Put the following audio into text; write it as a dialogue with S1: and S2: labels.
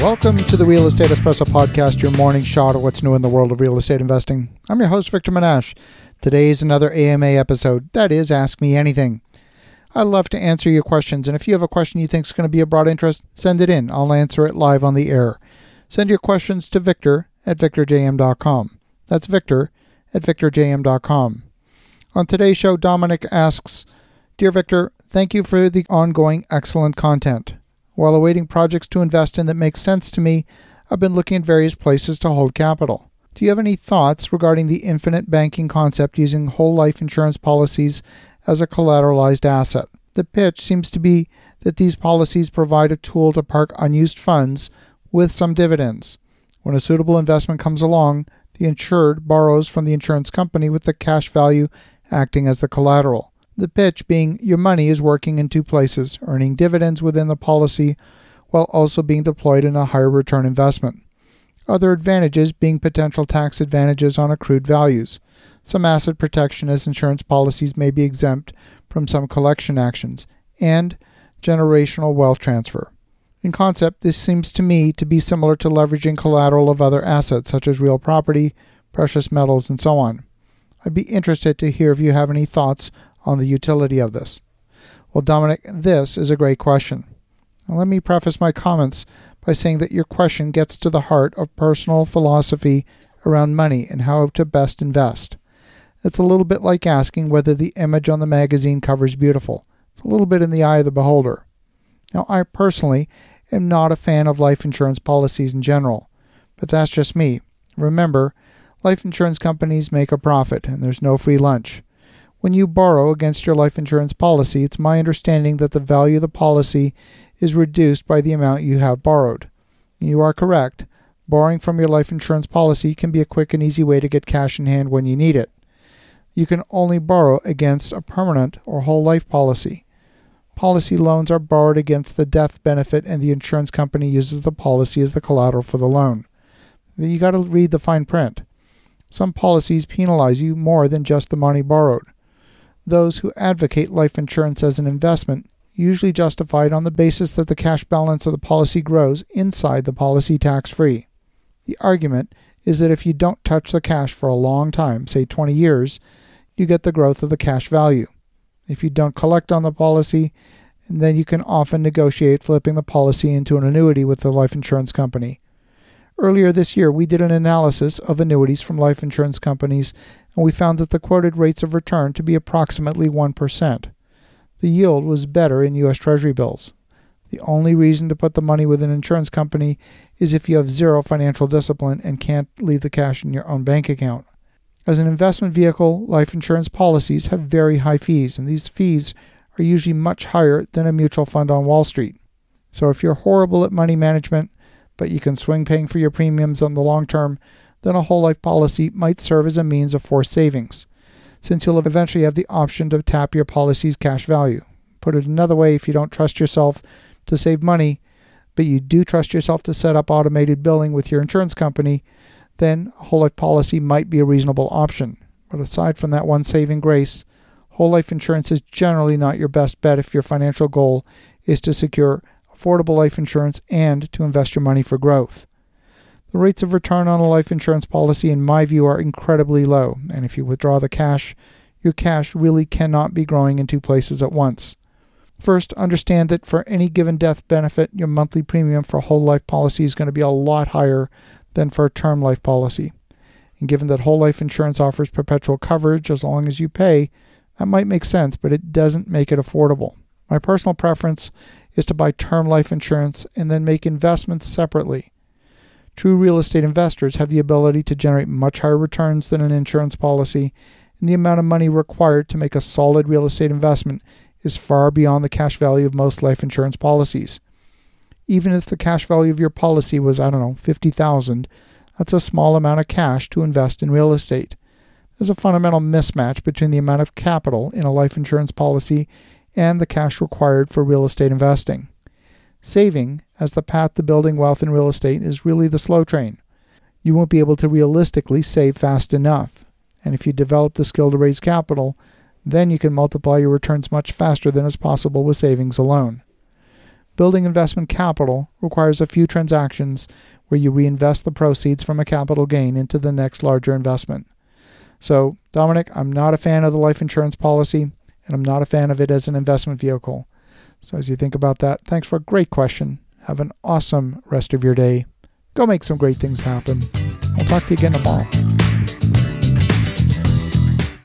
S1: Welcome to the Real Estate Espresso Podcast, your morning shot of what's new in the world of real estate investing. I'm your host, Victor Menasce. Today is another AMA episode. That is, Ask Me Anything. I love to answer your questions, and if you have a question you think is going to be of broad interest, send it in. I'll answer it live on the air. Send your questions to Victor at victorjm.com. That's Victor at victorjm.com. On today's show, Dominic asks Dear Victor, thank you for the ongoing excellent content. While awaiting projects to invest in that make sense to me, I've been looking at various places to hold capital. Do you have any thoughts regarding the infinite banking concept using whole life insurance policies as a collateralized asset? The pitch seems to be that these policies provide a tool to park unused funds with some dividends. When a suitable investment comes along, the insured borrows from the insurance company with the cash value acting as the collateral. The pitch being your money is working in two places, earning dividends within the policy while also being deployed in a higher return investment. Other advantages being potential tax advantages on accrued values. Some asset protection as insurance policies may be exempt from some collection actions, and generational wealth transfer. In concept, this seems to me to be similar to leveraging collateral of other assets such as real property, precious metals, and so on. I'd be interested to hear if you have any thoughts on the utility of this? Well, Dominic, this is a great question. Now, let me preface my comments by saying that your question gets to the heart of personal philosophy around money and how to best invest. It's a little bit like asking whether the image on the magazine cover is beautiful. It's a little bit in the eye of the beholder. Now, I personally am not a fan of life insurance policies in general, but that's just me. Remember, life insurance companies make a profit, and there's no free lunch. When you borrow against your life insurance policy, it's my understanding that the value of the policy is reduced by the amount you have borrowed. You are correct. Borrowing from your life insurance policy can be a quick and easy way to get cash in hand when you need it. You can only borrow against a permanent or whole life policy. Policy loans are borrowed against the death benefit, and the insurance company uses the policy as the collateral for the loan. You got to read the fine print. Some policies penalize you more than just the money borrowed those who advocate life insurance as an investment usually justify it on the basis that the cash balance of the policy grows inside the policy tax free. The argument is that if you don't touch the cash for a long time, say 20 years, you get the growth of the cash value. If you don't collect on the policy, then you can often negotiate flipping the policy into an annuity with the life insurance company. Earlier this year, we did an analysis of annuities from life insurance companies, and we found that the quoted rates of return to be approximately 1%. The yield was better in U.S. Treasury bills. The only reason to put the money with an insurance company is if you have zero financial discipline and can't leave the cash in your own bank account. As an investment vehicle, life insurance policies have very high fees, and these fees are usually much higher than a mutual fund on Wall Street. So if you're horrible at money management, but you can swing paying for your premiums on the long term, then a whole life policy might serve as a means of forced savings, since you'll eventually have the option to tap your policy's cash value. Put it another way, if you don't trust yourself to save money, but you do trust yourself to set up automated billing with your insurance company, then whole life policy might be a reasonable option. But aside from that one saving grace, whole life insurance is generally not your best bet if your financial goal is to secure affordable life insurance, and to invest your money for growth. The rates of return on a life insurance policy, in my view, are incredibly low, and if you withdraw the cash, your cash really cannot be growing in two places at once. First, understand that for any given death benefit, your monthly premium for a whole life policy is going to be a lot higher than for a term life policy. And given that whole life insurance offers perpetual coverage as long as you pay, that might make sense, but it doesn't make it affordable. My personal preference is to buy term life insurance and then make investments separately. True real estate investors have the ability to generate much higher returns than an insurance policy, and the amount of money required to make a solid real estate investment is far beyond the cash value of most life insurance policies. Even if the cash value of your policy was, I don't know, 50,000, that's a small amount of cash to invest in real estate. There's a fundamental mismatch between the amount of capital in a life insurance policy and the cash required for real estate investing. Saving, as the path to building wealth in real estate, is really the slow train. You won't be able to realistically save fast enough. And if you develop the skill to raise capital, then you can multiply your returns much faster than is possible with savings alone. building investment capital requires a few transactions where you reinvest the proceeds from a capital gain into the next larger investment. So, Dominic, I'm not a fan of the life insurance policy, and I'm not a fan of it as an investment vehicle. So, as you think about that, thanks for a great question. Have an awesome rest of your day. Go make some great things happen. I'll talk to you again tomorrow.